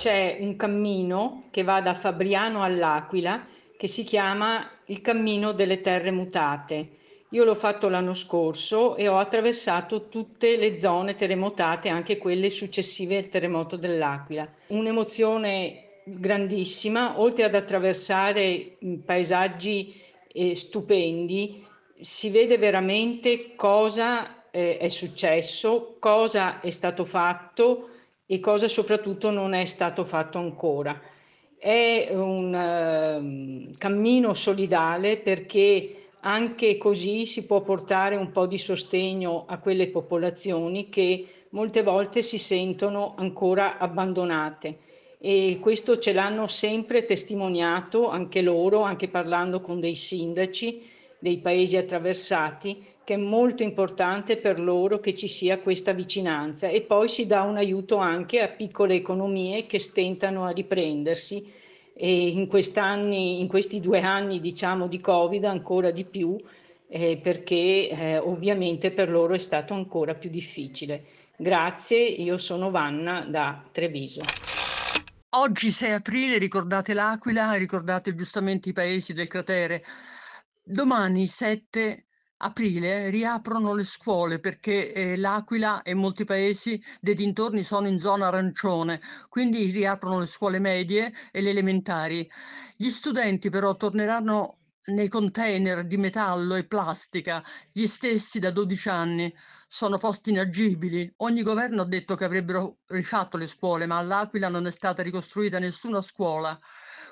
c'è un cammino che va da Fabriano all'Aquila che si chiama il cammino delle terre mutate. Io l'ho fatto l'anno scorso e ho attraversato tutte le zone terremotate, anche quelle successive al terremoto dell'Aquila. Un'emozione grandissima, oltre ad attraversare paesaggi eh, stupendi, si vede veramente cosa eh, è successo, cosa è stato fatto e cosa soprattutto non è stato fatto ancora. È un uh, cammino solidale perché anche così si può portare un po' di sostegno a quelle popolazioni che molte volte si sentono ancora abbandonate e questo ce l'hanno sempre testimoniato anche loro, anche parlando con dei sindaci dei paesi attraversati, che è molto importante per loro che ci sia questa vicinanza e poi si dà un aiuto anche a piccole economie che stentano a riprendersi e in, in questi due anni diciamo di Covid ancora di più eh, perché eh, ovviamente per loro è stato ancora più difficile. Grazie, io sono Vanna da Treviso. Oggi 6 aprile ricordate l'Aquila, ricordate giustamente i paesi del cratere. Domani 7 aprile riaprono le scuole perché eh, l'Aquila e molti paesi dei dintorni sono in zona arancione, quindi riaprono le scuole medie e le elementari. Gli studenti però torneranno nei container di metallo e plastica, gli stessi da 12 anni, sono posti inagibili. Ogni governo ha detto che avrebbero rifatto le scuole, ma all'Aquila non è stata ricostruita nessuna scuola.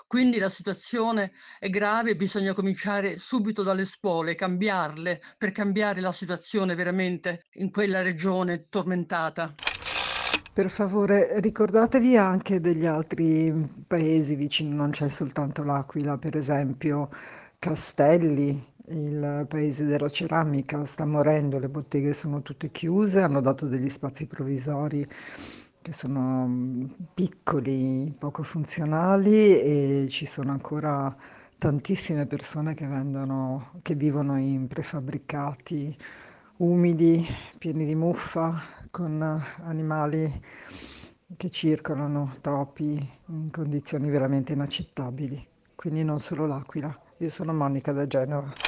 Quindi la situazione è grave, bisogna cominciare subito dalle scuole, cambiarle per cambiare la situazione veramente in quella regione tormentata. Per favore, ricordatevi anche degli altri paesi vicini, non c'è soltanto l'Aquila, per esempio Castelli, il paese della ceramica, sta morendo, le botteghe sono tutte chiuse, hanno dato degli spazi provvisori che sono piccoli, poco funzionali e ci sono ancora tantissime persone che, vendono, che vivono in prefabbricati umidi, pieni di muffa, con animali che circolano troppi in condizioni veramente inaccettabili. Quindi non solo l'Aquila. Io sono Monica da Genova.